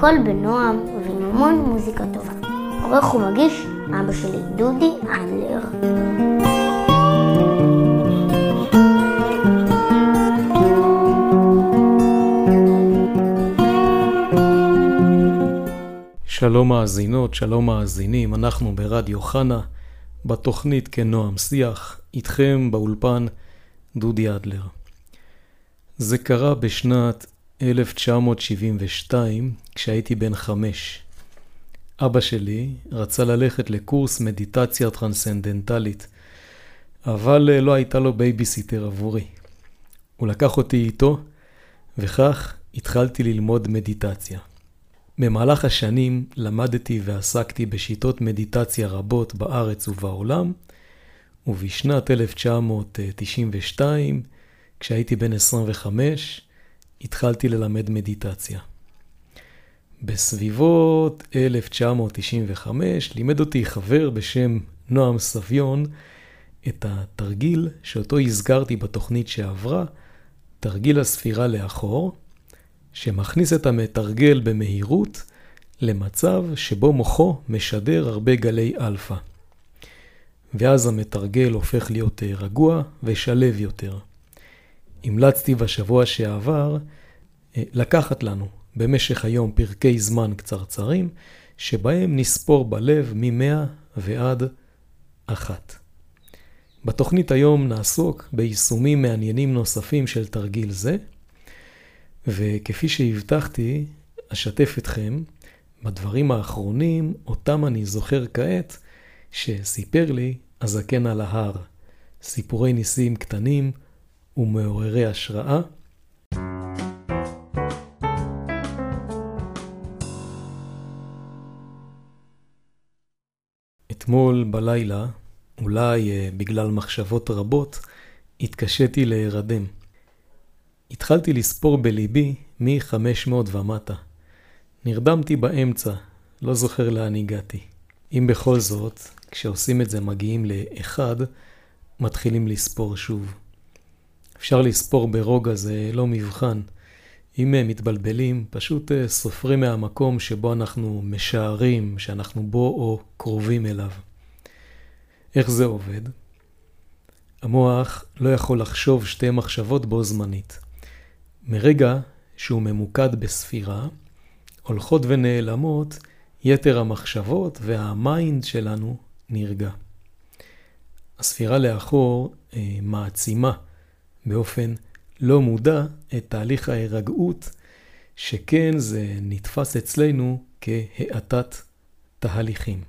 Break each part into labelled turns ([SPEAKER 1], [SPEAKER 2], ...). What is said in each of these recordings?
[SPEAKER 1] הכל בנועם ועם המון מוזיקה טובה. עורך ומגיש אבא שלי דודי אנדלר.
[SPEAKER 2] שלום מאזינות, שלום מאזינים, אנחנו ברדיו חנה, בתוכנית כנועם שיח, איתכם באולפן דודי אדלר. זה קרה בשנת 1972, כשהייתי בן חמש. אבא שלי רצה ללכת לקורס מדיטציה טרנסצנדנטלית, אבל אה, לא הייתה לו בייביסיטר עבורי. הוא לקח אותי איתו, וכך התחלתי ללמוד מדיטציה. במהלך השנים למדתי ועסקתי בשיטות מדיטציה רבות בארץ ובעולם, ובשנת 1992, כשהייתי בן 25, התחלתי ללמד מדיטציה. בסביבות 1995 לימד אותי חבר בשם נועם סביון את התרגיל שאותו הזכרתי בתוכנית שעברה, תרגיל הספירה לאחור, שמכניס את המתרגל במהירות למצב שבו מוחו משדר הרבה גלי אלפא. ואז המתרגל הופך להיות אה, רגוע ושלב יותר. המלצתי בשבוע שעבר אה, לקחת לנו במשך היום פרקי זמן קצרצרים, שבהם נספור בלב מ-100 ועד אחת. בתוכנית היום נעסוק ביישומים מעניינים נוספים של תרגיל זה, וכפי שהבטחתי, אשתף אתכם בדברים האחרונים, אותם אני זוכר כעת, שסיפר לי הזקן על ההר. סיפורי ניסים קטנים ומעוררי השראה. אתמול בלילה, אולי אה, בגלל מחשבות רבות, התקשיתי להירדם. התחלתי לספור בליבי מ-500 ומטה. נרדמתי באמצע, לא זוכר לאן הגעתי. אם בכל זאת, כשעושים את זה מגיעים לאחד, מתחילים לספור שוב. אפשר לספור ברוגע, זה לא מבחן. אם הם מתבלבלים, פשוט אה, סופרים מהמקום שבו אנחנו משערים, שאנחנו בו או קרובים אליו. איך זה עובד? המוח לא יכול לחשוב שתי מחשבות בו זמנית. מרגע שהוא ממוקד בספירה, הולכות ונעלמות יתר המחשבות והמיינד שלנו נרגע. הספירה לאחור אה, מעצימה באופן לא מודע את תהליך ההירגעות, שכן זה נתפס אצלנו כהאטת תהליכים.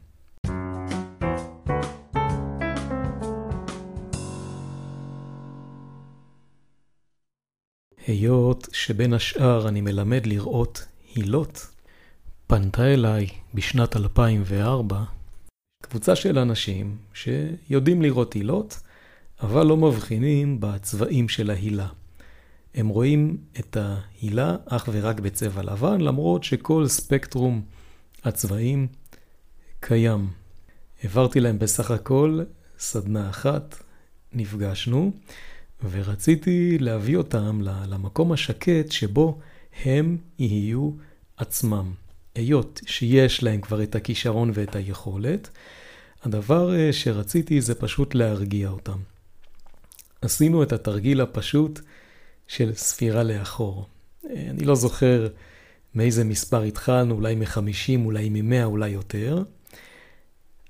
[SPEAKER 2] היות שבין השאר אני מלמד לראות הילות, פנתה אליי בשנת 2004 קבוצה של אנשים שיודעים לראות הילות, אבל לא מבחינים בצבעים של ההילה. הם רואים את ההילה אך ורק בצבע לבן, למרות שכל ספקטרום הצבעים קיים. העברתי להם בסך הכל סדנה אחת, נפגשנו, ורציתי להביא אותם למקום השקט שבו הם יהיו עצמם. היות שיש להם כבר את הכישרון ואת היכולת, הדבר אה, שרציתי זה פשוט להרגיע אותם. עשינו את התרגיל הפשוט של ספירה לאחור. אני לא זוכר מאיזה מספר התחלנו, אולי מ-50, אולי מ-100, אולי יותר.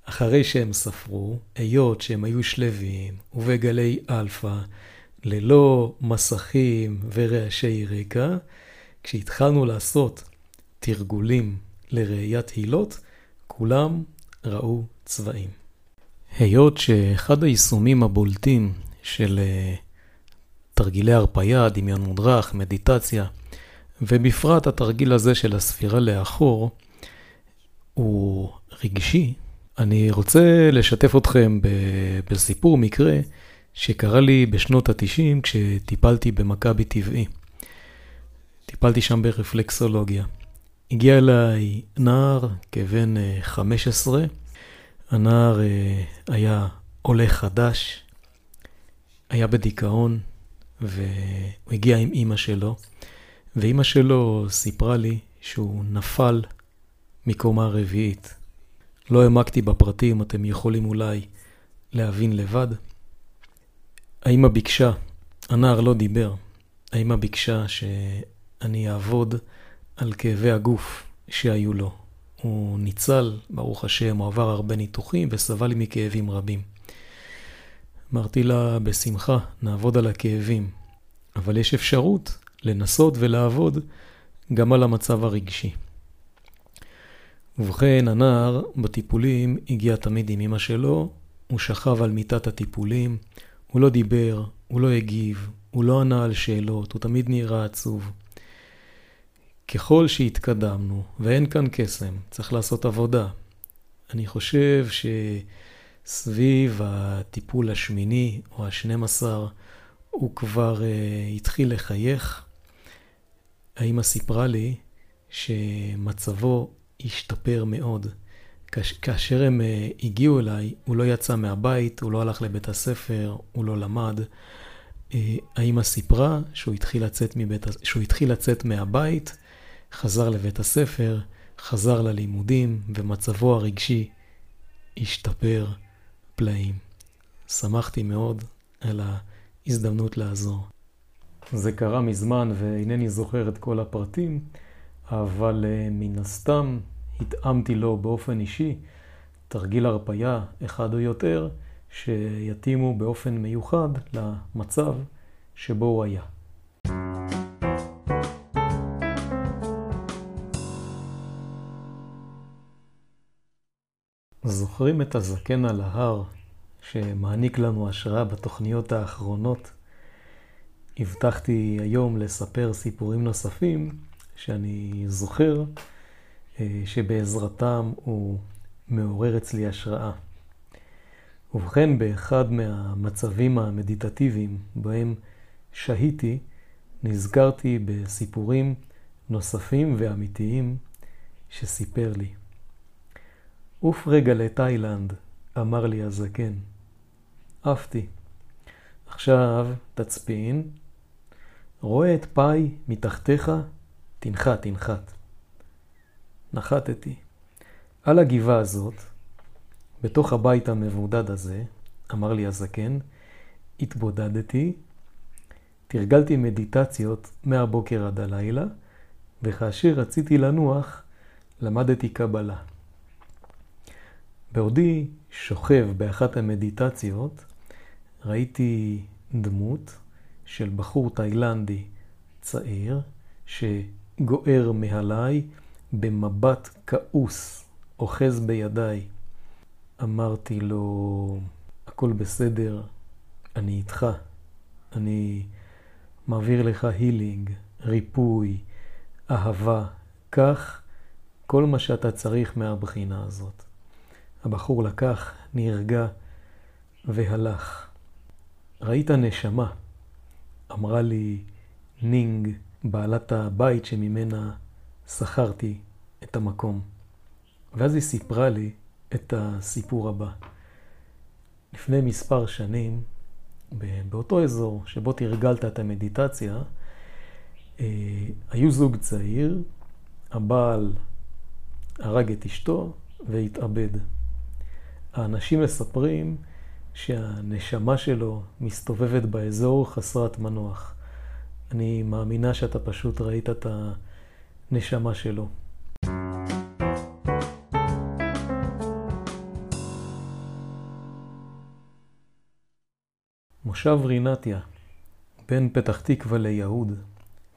[SPEAKER 2] אחרי שהם ספרו, היות שהם היו שלווים ובגלי אלפא, ללא מסכים ורעשי רקע, כשהתחלנו לעשות תרגולים לראיית הילות, כולם ראו צבעים. היות שאחד היישומים הבולטים של אה, תרגילי הרפייה, דמיון מודרך, מדיטציה, ובפרט התרגיל הזה של הספירה לאחור, הוא רגשי. אני רוצה לשתף אתכם בסיפור מקרה שקרה לי בשנות ה-90 כשטיפלתי במכבי טבעי. טיפלתי שם ברפלקסולוגיה. הגיע אליי נער כבן 15, הנער היה עולה חדש, היה בדיכאון, והוא הגיע עם אימא שלו, ואימא שלו סיפרה לי שהוא נפל מקומה רביעית. לא העמקתי בפרטים, אתם יכולים אולי להבין לבד. האמא ביקשה, הנער לא דיבר, האמא ביקשה שאני אעבוד על כאבי הגוף שהיו לו. הוא ניצל, ברוך השם, הוא עבר הרבה ניתוחים וסבל מכאבים רבים. אמרתי לה, בשמחה, נעבוד על הכאבים, אבל יש אפשרות לנסות ולעבוד גם על המצב הרגשי. ובכן, הנער בטיפולים הגיע תמיד עם אמא שלו, הוא שכב על מיטת הטיפולים, הוא לא דיבר, הוא לא הגיב, הוא לא ענה על שאלות, הוא תמיד נראה עצוב. ככל שהתקדמנו, ואין כאן קסם, צריך לעשות עבודה. אני חושב שסביב הטיפול השמיני או השנים עשר, הוא כבר uh, התחיל לחייך. האמא סיפרה לי שמצבו השתפר מאוד. כאשר הם uh, הגיעו אליי, הוא לא יצא מהבית, הוא לא הלך לבית הספר, הוא לא למד. Uh, האמא סיפרה שהוא התחיל לצאת, מבית, שהוא התחיל לצאת מהבית, חזר לבית הספר, חזר ללימודים, ומצבו הרגשי השתפר פלאים. שמחתי מאוד על ההזדמנות לעזור. זה קרה מזמן ואינני זוכר את כל הפרטים, אבל אה, מן הסתם התאמתי לו באופן אישי תרגיל הרפייה אחד או יותר שיתאימו באופן מיוחד למצב שבו הוא היה. זוכרים את הזקן על ההר שמעניק לנו השראה בתוכניות האחרונות? הבטחתי היום לספר סיפורים נוספים שאני זוכר אה, שבעזרתם הוא מעורר אצלי השראה. ובכן, באחד מהמצבים המדיטטיביים בהם שהיתי, נזכרתי בסיפורים נוספים ואמיתיים שסיפר לי. עוף רגע לתאילנד, אמר לי הזקן. עפתי. עכשיו תצפין, רואה את פאי מתחתיך, תנחת, תנחת. נחתתי. על הגבעה הזאת, בתוך הבית המבודד הזה, אמר לי הזקן, התבודדתי, תרגלתי מדיטציות מהבוקר עד הלילה, וכאשר רציתי לנוח, למדתי קבלה. בעודי שוכב באחת המדיטציות, ראיתי דמות של בחור תאילנדי צעיר שגוער מעליי במבט כעוס, אוחז בידיי. אמרתי לו, הכל בסדר, אני איתך, אני מעביר לך הילינג, ריפוי, אהבה, קח כל מה שאתה צריך מהבחינה הזאת. הבחור לקח, נרגע והלך. ראית נשמה, אמרה לי נינג, בעלת הבית שממנה שכרתי את המקום. ואז היא סיפרה לי את הסיפור הבא. לפני מספר שנים, באותו אזור שבו תרגלת את המדיטציה, אה, היו זוג צעיר, הבעל הרג את אשתו והתאבד. האנשים מספרים שהנשמה שלו מסתובבת באזור חסרת מנוח. אני מאמינה שאתה פשוט ראית את הנשמה שלו. מושב רינתיה, בין פתח תקווה ליהוד.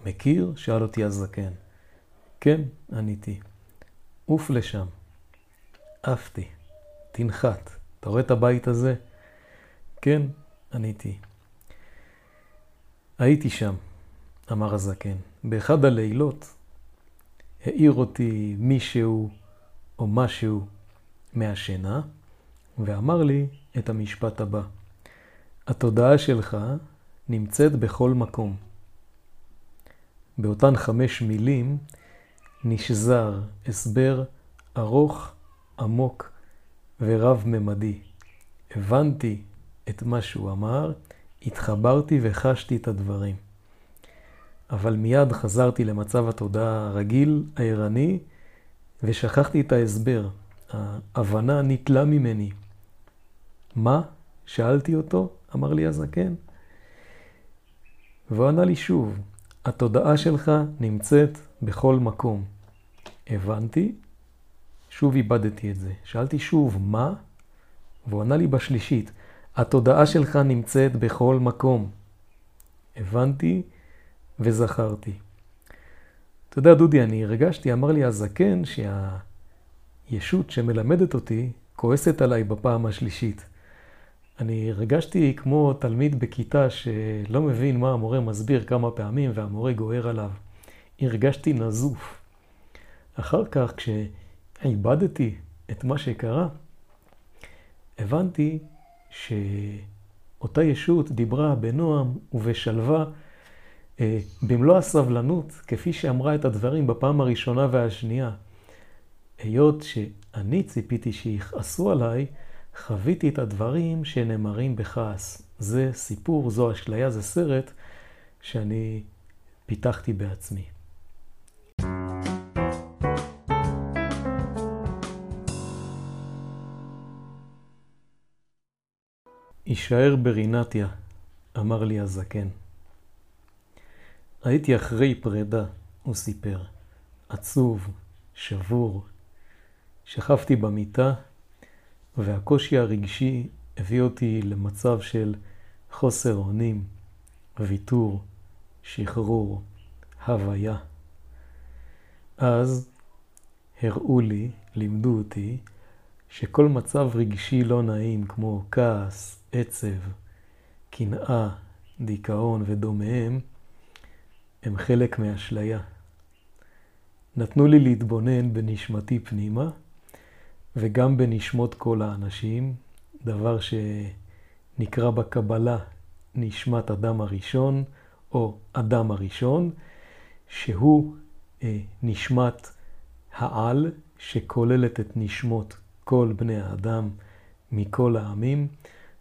[SPEAKER 2] מכיר? שאל אותי הזקן. כן, עניתי. עוף לשם. עפתי. תנחת. אתה רואה את הבית הזה? כן, עניתי. הייתי שם, אמר הזקן. באחד הלילות העיר אותי מישהו או משהו מהשינה, ואמר לי את המשפט הבא: התודעה שלך נמצאת בכל מקום. באותן חמש מילים נשזר הסבר ארוך, עמוק ורב-ממדי. הבנתי את מה שהוא אמר, התחברתי וחשתי את הדברים. אבל מיד חזרתי למצב התודעה הרגיל, הערני, ושכחתי את ההסבר. ההבנה ניטלה ממני. מה? שאלתי אותו, אמר לי הזקן. והוא ענה לי שוב, התודעה שלך נמצאת בכל מקום. הבנתי, שוב איבדתי את זה. שאלתי שוב, מה? והוא ענה לי בשלישית, התודעה שלך נמצאת בכל מקום. הבנתי וזכרתי. אתה יודע, דודי, אני הרגשתי, אמר לי הזקן, שהישות שמלמדת אותי כועסת עליי בפעם השלישית. אני הרגשתי כמו תלמיד בכיתה שלא מבין מה המורה מסביר כמה פעמים והמורה גוער עליו. הרגשתי נזוף. אחר כך, כשאיבדתי את מה שקרה, הבנתי שאותה ישות דיברה בנועם ובשלווה, אה, במלוא הסבלנות, כפי שאמרה את הדברים בפעם הראשונה והשנייה. היות שאני ציפיתי שיכעסו עליי, חוויתי את הדברים שנאמרים בכעס. זה סיפור, זו אשליה, זה סרט שאני פיתחתי בעצמי. הישאר ברינתיה, אמר לי הזקן. הייתי אחרי פרידה, הוא סיפר, עצוב, שבור. שכבתי במיטה, והקושי הרגשי הביא אותי למצב של חוסר אונים, ויתור, שחרור, הוויה. אז הראו לי, לימדו אותי, שכל מצב רגשי לא נעים כמו כעס, עצב, קנאה, דיכאון ודומיהם, הם חלק מאשליה. נתנו לי להתבונן בנשמתי פנימה, וגם בנשמות כל האנשים, דבר שנקרא בקבלה נשמת אדם הראשון, או אדם הראשון, שהוא אה, נשמת העל, שכוללת את נשמות כל בני האדם מכל העמים,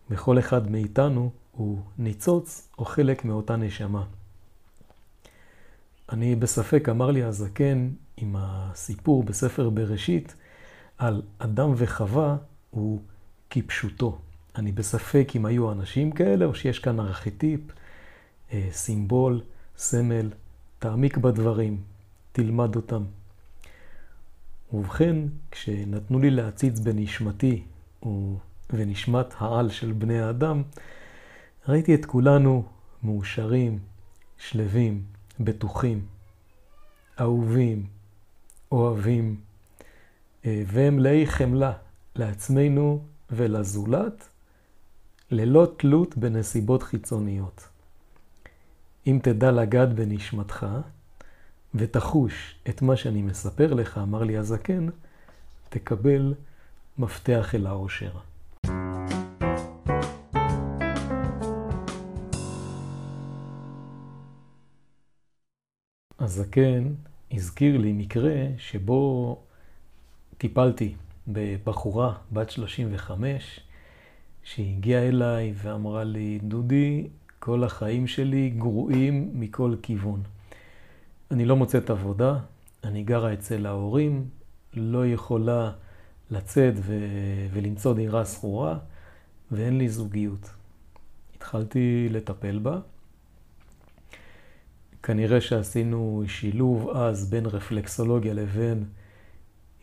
[SPEAKER 2] וכל אחד מאיתנו הוא ניצוץ או חלק מאותה נשמה. אני בספק, אמר לי הזקן, עם הסיפור בספר בראשית, על אדם וחווה הוא כפשוטו. אני בספק אם היו אנשים כאלה או שיש כאן ארכיטיפ, אה, סימבול, סמל, תעמיק בדברים, תלמד אותם. ובכן, כשנתנו לי להציץ בנשמתי ונשמת העל של בני האדם, ראיתי את כולנו מאושרים, שלווים, בטוחים, אהובים, אוהבים, אה, והם מלאי חמלה לעצמנו ולזולת, ללא תלות בנסיבות חיצוניות. אם תדע לגעת בנשמתך ותחוש את מה שאני מספר לך, אמר לי הזקן, תקבל מפתח אל העושר. הזקן הזכיר לי מקרה שבו טיפלתי בבחורה בת 35 שהגיעה אליי ואמרה לי, דודי, כל החיים שלי גרועים מכל כיוון. אני לא מוצאת עבודה, אני גרה אצל ההורים, לא יכולה לצאת ו- ולמצוא דירה שכורה, ואין לי זוגיות. התחלתי לטפל בה. כנראה שעשינו שילוב אז בין רפלקסולוגיה לבין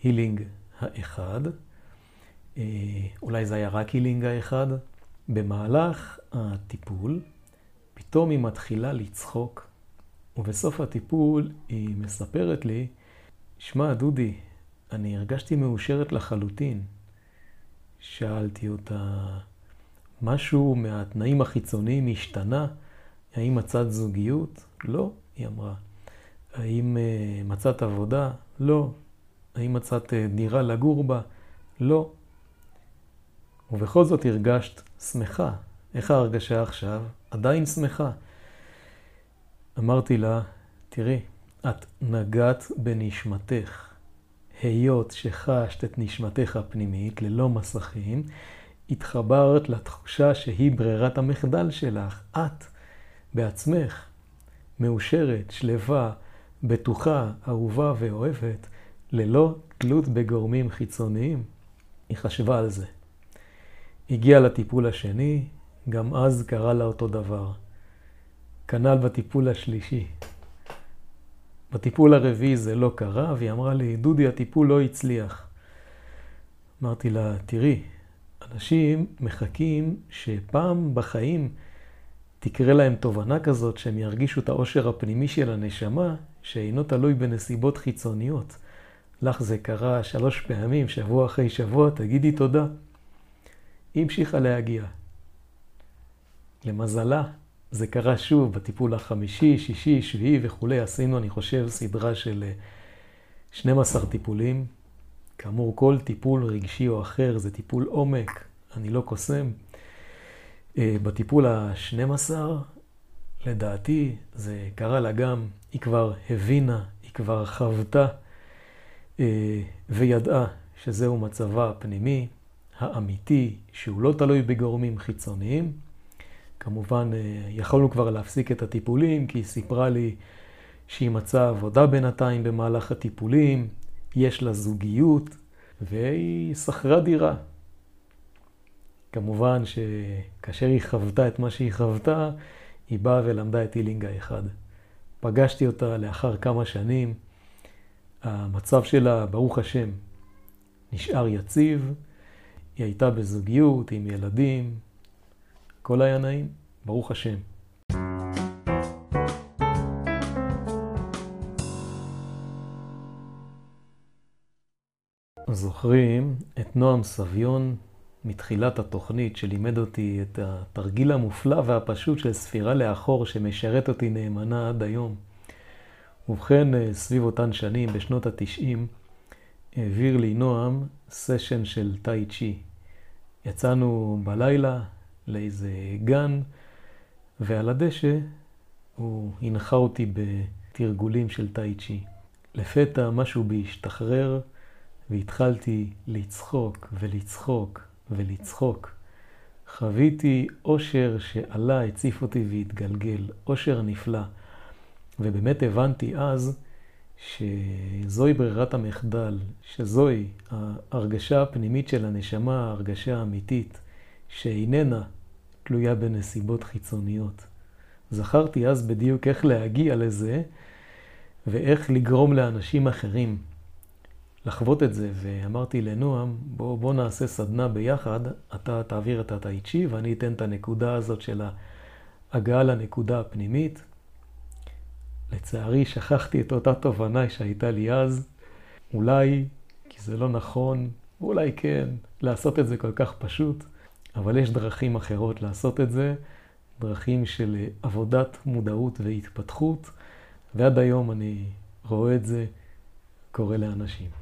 [SPEAKER 2] הילינג האחד. אה, אולי זה היה רק הילינג האחד. במהלך הטיפול, פתאום היא מתחילה לצחוק, ובסוף הטיפול היא מספרת לי, שמע, דודי, אני הרגשתי מאושרת לחלוטין. שאלתי אותה, משהו מהתנאים החיצוניים השתנה? האם מצאת זוגיות? לא, היא אמרה. האם uh, מצאת עבודה? לא. האם מצאת uh, דירה לגור בה? לא. ובכל זאת הרגשת שמחה. איך ההרגשה עכשיו? עדיין שמחה. אמרתי לה, תראי, את נגעת בנשמתך. היות שחשת את נשמתך הפנימית ללא מסכים, התחברת לתחושה שהיא ברירת המחדל שלך. את בעצמך מאושרת, שלווה, בטוחה, אהובה ואוהבת, ללא תלות בגורמים חיצוניים. היא חשבה על זה. הגיעה לטיפול השני, גם אז קרה לה אותו דבר. כנ"ל בטיפול השלישי. בטיפול הרביעי זה לא קרה, והיא אמרה לי, דודי, הטיפול לא הצליח. אמרתי לה, תראי, אנשים מחכים שפעם בחיים תקרה להם תובנה כזאת, שהם ירגישו את העושר הפנימי של הנשמה, שאינו תלוי בנסיבות חיצוניות. לך זה קרה שלוש פעמים, שבוע אחרי שבוע, תגידי תודה. היא המשיכה להגיע. למזלה, זה קרה שוב בטיפול החמישי, שישי, שביעי וכולי. עשינו, אני חושב, סדרה של 12 אה, טיפולים. כאמור, כל טיפול רגשי או אחר זה טיפול עומק, אני לא קוסם. אה, בטיפול ה-12, לדעתי, זה קרה לה גם, היא כבר הבינה, היא כבר חוותה אה, וידעה שזהו מצבה הפנימי, האמיתי, שהוא לא תלוי בגורמים חיצוניים. כמובן, אה, יכולנו כבר להפסיק את הטיפולים, כי היא סיפרה לי שהיא מצאה עבודה בינתיים במהלך הטיפולים, יש לה זוגיות, והיא שכרה דירה. כמובן שכאשר היא חוותה את מה שהיא חוותה, היא באה ולמדה את הילינג האחד. פגשתי אותה לאחר כמה שנים, המצב שלה, ברוך השם, נשאר יציב, היא הייתה בזוגיות עם ילדים, הכל היה נעים, ברוך השם. זוכרים את נועם סביון מתחילת התוכנית שלימד אותי את התרגיל המופלא והפשוט של ספירה לאחור שמשרת אותי נאמנה עד היום. ובכן, סביב אותן שנים, בשנות התשעים, העביר לי נועם סשן של טאי צ'י. יצאנו בלילה לאיזה גן, ועל הדשא הוא הנחה אותי בתרגולים של טאי צ'י. לפתע משהו בי השתחרר, והתחלתי לצחוק ולצחוק ולצחוק. חוויתי אושר שעלה, הציף אותי והתגלגל, אושר נפלא. ובאמת הבנתי אז שזוהי ברירת המחדל, שזוהי ההרגשה הפנימית של הנשמה, ההרגשה האמיתית, שאיננה תלויה בנסיבות חיצוניות. זכרתי אז בדיוק איך להגיע לזה ואיך לגרום לאנשים אחרים לחוות את זה, ואמרתי לנועם, בוא, בוא נעשה סדנה ביחד, אתה תעביר את הטאי ואני אתן את הנקודה הזאת של ההגעה לנקודה הפנימית. לצערי שכחתי את אותה תובנה שהייתה לי אז, אולי כי זה לא נכון, אולי כן, לעשות את זה כל כך פשוט, אבל יש דרכים אחרות לעשות את זה, דרכים של עבודת מודעות והתפתחות, ועד היום אני רואה את זה קורה לאנשים.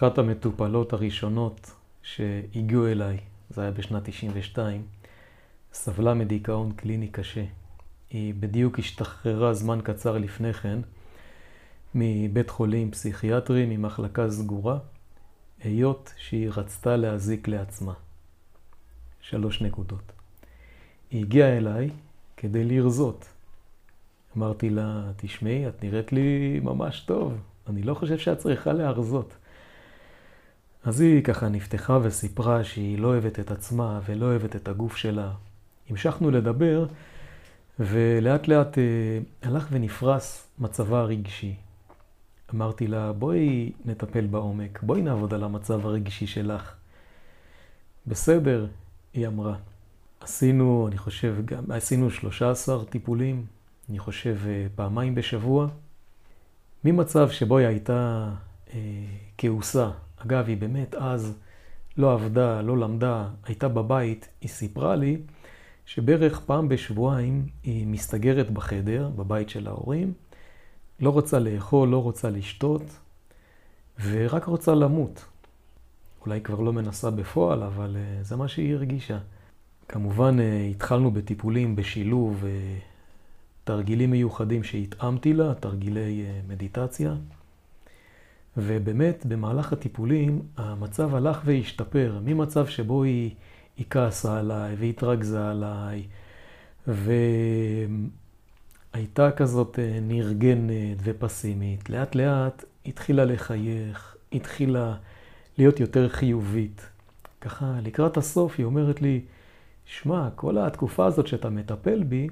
[SPEAKER 2] אחת המטופלות הראשונות שהגיעו אליי, זה היה בשנת 92, סבלה מדיכאון קליני קשה. היא בדיוק השתחררה זמן קצר לפני כן מבית חולים פסיכיאטרי, ממחלקה סגורה, היות שהיא רצתה להזיק לעצמה. שלוש נקודות. היא הגיעה אליי כדי לרזות. אמרתי לה, תשמעי, את נראית לי ממש טוב, אני לא חושב שאת צריכה להרזות. אז היא ככה נפתחה וסיפרה שהיא לא אוהבת את עצמה ולא אוהבת את הגוף שלה. המשכנו לדבר, ולאט לאט אה, הלך ונפרס מצבה הרגשי. אמרתי לה, בואי נטפל בעומק, בואי נעבוד על המצב הרגשי שלך. בסדר, היא אמרה. עשינו, אני חושב, גם, עשינו 13 טיפולים, אני חושב אה, פעמיים בשבוע, ממצב שבו היא הייתה אה, כעוסה, אגב, היא באמת אז לא עבדה, לא למדה, הייתה בבית, היא סיפרה לי שבערך פעם בשבועיים היא מסתגרת בחדר, בבית של ההורים, לא רוצה לאכול, לא רוצה לשתות, ורק רוצה למות. אולי כבר לא מנסה בפועל, אבל אה, זה מה שהיא הרגישה. כמובן, אה, התחלנו בטיפולים בשילוב אה, תרגילים מיוחדים שהתאמתי לה, תרגילי מדיטציה. ובאמת, במהלך הטיפולים, המצב הלך והשתפר, ממצב שבו היא, היא כעסה עליי והתרכזה עליי, והייתה כזאת נרגנת ופסימית. לאט לאט התחילה לחייך, התחילה להיות יותר חיובית. ככה, לקראת הסוף היא אומרת לי, שמע, כל התקופה הזאת שאתה מטפל בי,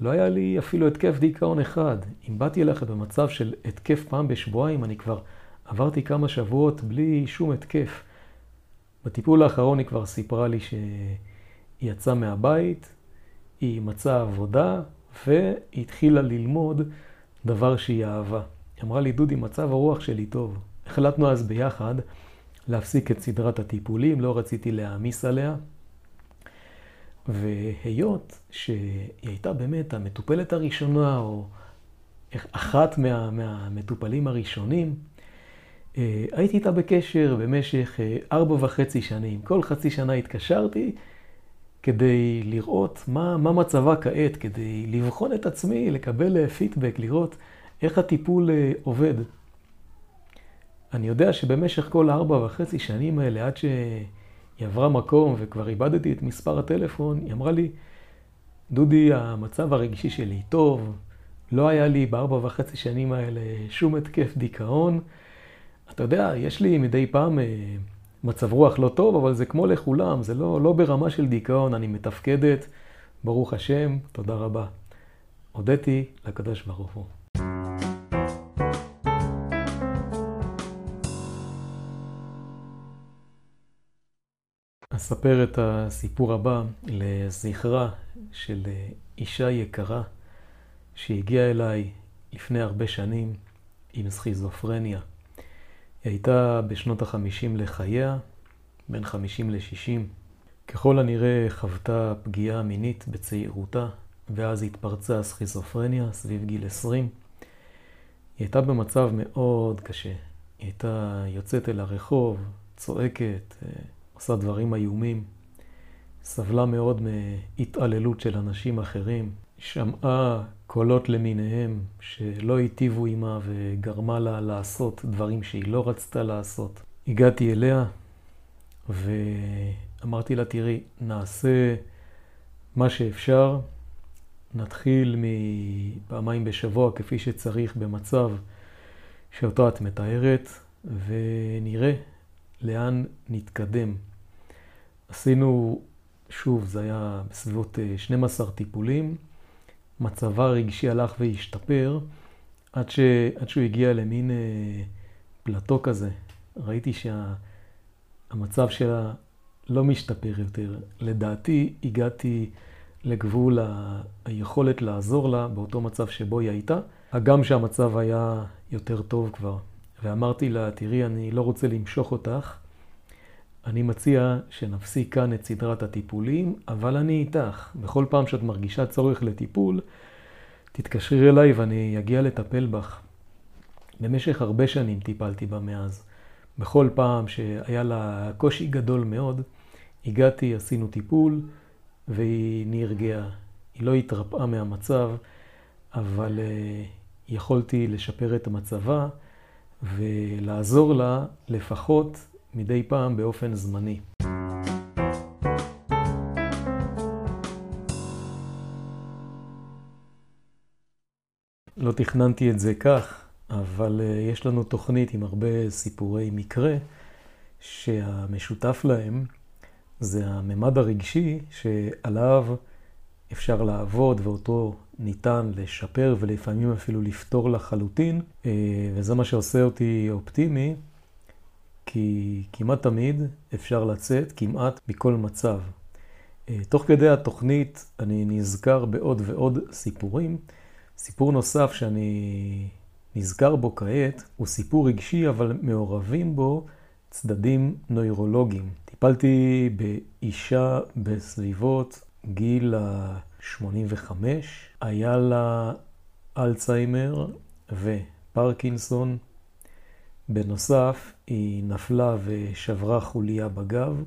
[SPEAKER 2] לא היה לי אפילו התקף דיכאון אחד. אם באתי אליך במצב של התקף פעם בשבועיים, אני כבר עברתי כמה שבועות בלי שום התקף. בטיפול האחרון היא כבר סיפרה לי שהיא יצאה מהבית, היא מצאה עבודה, והיא התחילה ללמוד דבר שהיא אהבה. היא אמרה לי, דודי, מצב הרוח שלי טוב. החלטנו אז ביחד להפסיק את סדרת הטיפולים, לא רציתי להעמיס עליה. והיות שהיא הייתה באמת המטופלת הראשונה, או אחת מה, מהמטופלים הראשונים, הייתי איתה בקשר במשך אה, ארבע וחצי שנים. כל חצי שנה התקשרתי כדי לראות מה, מה מצבה כעת, כדי לבחון את עצמי, לקבל פידבק, לראות איך הטיפול עובד. אני יודע שבמשך כל הארבע וחצי שנים האלה, עד שהיא עברה מקום וכבר איבדתי את מספר הטלפון, היא אמרה לי, דודי, המצב הרגשי שלי טוב, לא היה לי בארבע וחצי שנים האלה שום התקף דיכאון. אתה יודע, יש לי מדי פעם אה, מצב רוח לא טוב, אבל זה כמו לכולם, זה לא, לא ברמה של דיכאון, אני מתפקדת, ברוך השם, תודה רבה. הודיתי לקדוש ברוך הוא. אספר את הסיפור הבא לזכרה של אישה יקרה שהגיעה אליי לפני הרבה שנים עם סכיזופרניה. היא הייתה בשנות החמישים לחייה, בין חמישים לשישים. ככל הנראה חוותה פגיעה מינית בצעירותה, ואז התפרצה סכיזופרניה סביב גיל עשרים. היא הייתה במצב מאוד קשה. היא הייתה יוצאת אל הרחוב, צועקת, עושה דברים איומים, סבלה מאוד מהתעללות של אנשים אחרים, שמעה קולות למיניהם שלא היטיבו עימה וגרמה לה לעשות דברים שהיא לא רצתה לעשות. הגעתי אליה ואמרתי לה, תראי, נעשה מה שאפשר, נתחיל מפעמיים בשבוע כפי שצריך במצב שאותו את מתארת, ונראה לאן נתקדם. עשינו, שוב, זה היה בסביבות 12 אה, טיפולים. מצבה הרגשי הלך והשתפר עד, ש... עד שהוא הגיע למין אה, פלטו כזה. ראיתי שהמצב שה... שלה לא משתפר יותר. לדעתי, הגעתי לגבול ה... היכולת לעזור לה באותו מצב שבו היא הייתה, הגם שהמצב היה יותר טוב כבר. ואמרתי לה, תראי, אני לא רוצה למשוך אותך. אני מציע שנפסיק כאן את סדרת הטיפולים, אבל אני איתך. בכל פעם שאת מרגישה צורך לטיפול, תתקשרי אליי ואני אגיע לטפל בך. במשך הרבה שנים טיפלתי בה מאז. בכל פעם שהיה לה קושי גדול מאוד, הגעתי, עשינו טיפול, והיא נרגעה. היא לא התרפאה מהמצב, אבל uh, יכולתי לשפר את מצבה ולעזור לה לפחות מדי פעם באופן זמני. לא תכננתי את זה כך, אבל אה, יש לנו תוכנית עם הרבה סיפורי מקרה, שהמשותף להם זה הממד הרגשי שעליו אפשר לעבוד ואותו ניתן לשפר ולפעמים אפילו לפתור לחלוטין, אה, וזה מה שעושה אותי אופטימי. כי כמעט תמיד אפשר לצאת כמעט מכל מצב. אה, תוך כדי התוכנית אני נזכר בעוד ועוד סיפורים. סיפור נוסף שאני נזכר בו כעת הוא סיפור רגשי, אבל מעורבים בו צדדים נוירולוגיים. טיפלתי באישה בסביבות גיל ה-85, היה לה אלצהיימר ופרקינסון. בנוסף, היא נפלה ושברה חוליה בגב.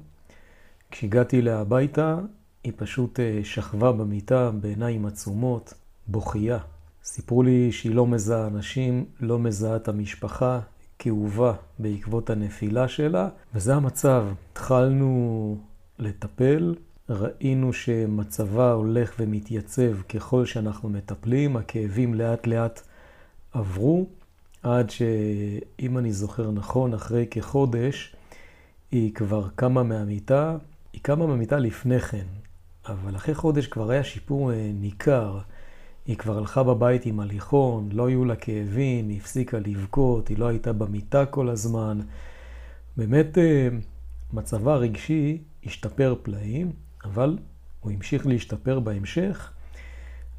[SPEAKER 2] כשהגעתי אליה הביתה, היא פשוט אה, שכבה במיטה בעיניים עצומות, בוכייה. סיפרו לי שהיא לא מזהה אנשים, לא מזהה את המשפחה, כאובה בעקבות הנפילה שלה, וזה המצב. התחלנו לטפל, ראינו שמצבה הולך ומתייצב ככל שאנחנו מטפלים, הכאבים לאט לאט עברו, עד שאם אני זוכר נכון, אחרי כחודש, היא כבר קמה מהמיטה, היא קמה מהמיטה לפני כן, אבל אחרי חודש כבר היה שיפור אה, ניכר. היא כבר הלכה בבית עם הליכון, לא היו לה כאבים, היא הפסיקה לבכות, היא לא הייתה במיטה כל הזמן. באמת אה, מצבה הרגשי השתפר פלאים, אבל הוא המשיך להשתפר בהמשך.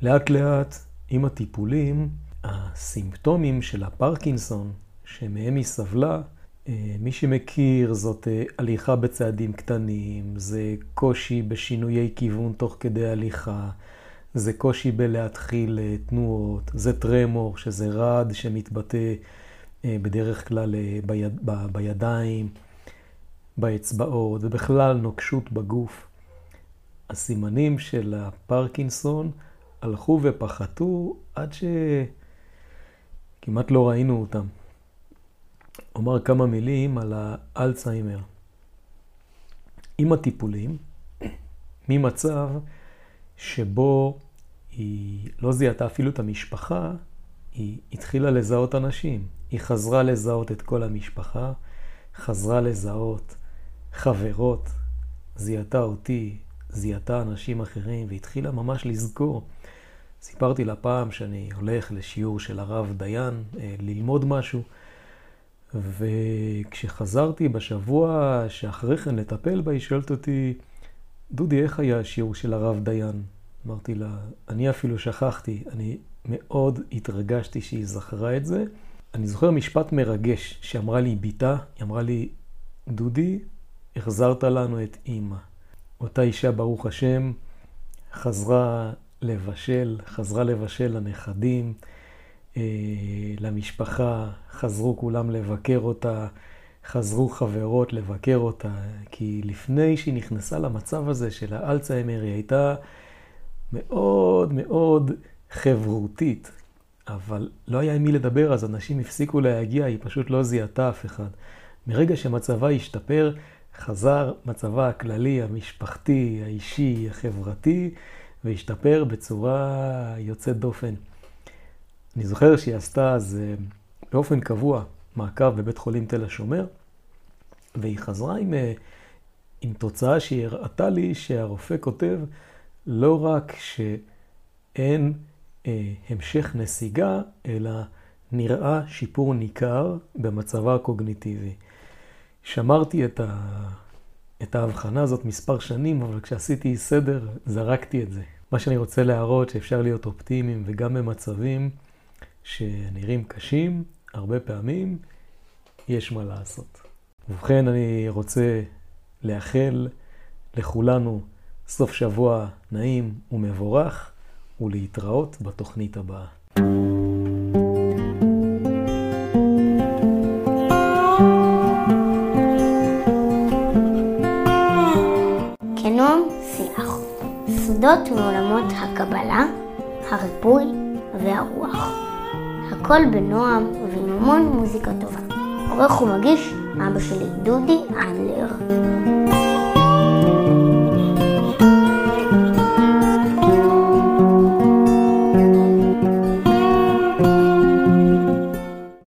[SPEAKER 2] לאט לאט, עם הטיפולים, הסימפטומים של הפרקינסון, שמהם היא סבלה, אה, מי שמכיר זאת אה, הליכה בצעדים קטנים, זה קושי בשינויי כיוון תוך כדי הליכה, זה קושי בלהתחיל אה, תנועות, זה טרמור, שזה רעד שמתבטא בדרך כלל ביד, ב, בידיים, באצבעות, ובכלל נוקשות בגוף. הסימנים של הפרקינסון הלכו ופחתו עד שכמעט לא ראינו אותם. אומר כמה מילים על האלצהיימר. עם הטיפולים, ממצב שבו היא לא זיהתה אפילו את המשפחה, היא התחילה לזהות אנשים. היא חזרה לזהות את כל המשפחה, חזרה לזהות חברות, זיהתה אותי, זיהתה אנשים אחרים, והתחילה ממש לזכור. סיפרתי לה פעם שאני הולך לשיעור של הרב דיין אה, ללמוד משהו, וכשחזרתי בשבוע שאחרי כן לטפל בה, היא שואלת אותי, דודי, איך היה השיעור של הרב דיין? אמרתי לה, אני אפילו שכחתי, אני מאוד התרגשתי שהיא זכרה את זה. אני זוכר משפט מרגש שאמרה לי בתה, היא אמרה לי, דודי, החזרת לנו את אימא. אותה אישה, ברוך השם, חזרה לבשל, חזרה לבשל לנכדים, אה, למשפחה, חזרו כולם לבקר אותה, חזרו חברות לבקר אותה, כי לפני שהיא נכנסה למצב הזה של האלצהיימר, היא הייתה מאוד מאוד חברותית, אבל לא היה עם מי לדבר, אז אנשים הפסיקו להגיע, היא פשוט לא זיהתה אף אחד. מרגע שמצבה השתפר, חזר מצבה הכללי, המשפחתי, האישי, החברתי, והשתפר בצורה יוצאת דופן. אני זוכר שהיא עשתה אז אה, באופן קבוע מעקב בבית חולים תל השומר, והיא חזרה עם, אה, עם תוצאה שהיא הראתה לי שהרופא כותב לא רק שאין אה, המשך נסיגה, אלא נראה שיפור ניכר במצבה הקוגניטיבי. שמרתי את, ה... את ההבחנה הזאת מספר שנים, אבל כשעשיתי סדר, זרקתי את זה. מה שאני רוצה להראות, שאפשר להיות אופטימיים וגם במצבים שנראים קשים, הרבה פעמים יש מה לעשות. ובכן, אני רוצה לאחל לכולנו סוף שבוע נעים ומבורך, ולהתראות בתוכנית הבאה.
[SPEAKER 1] סודות מעולמות הקבלה, הריפוי והרוח. הכל בנועם ועם המון מוזיקה טובה. עורך ומגיש אבא שלי דודי אנדלר.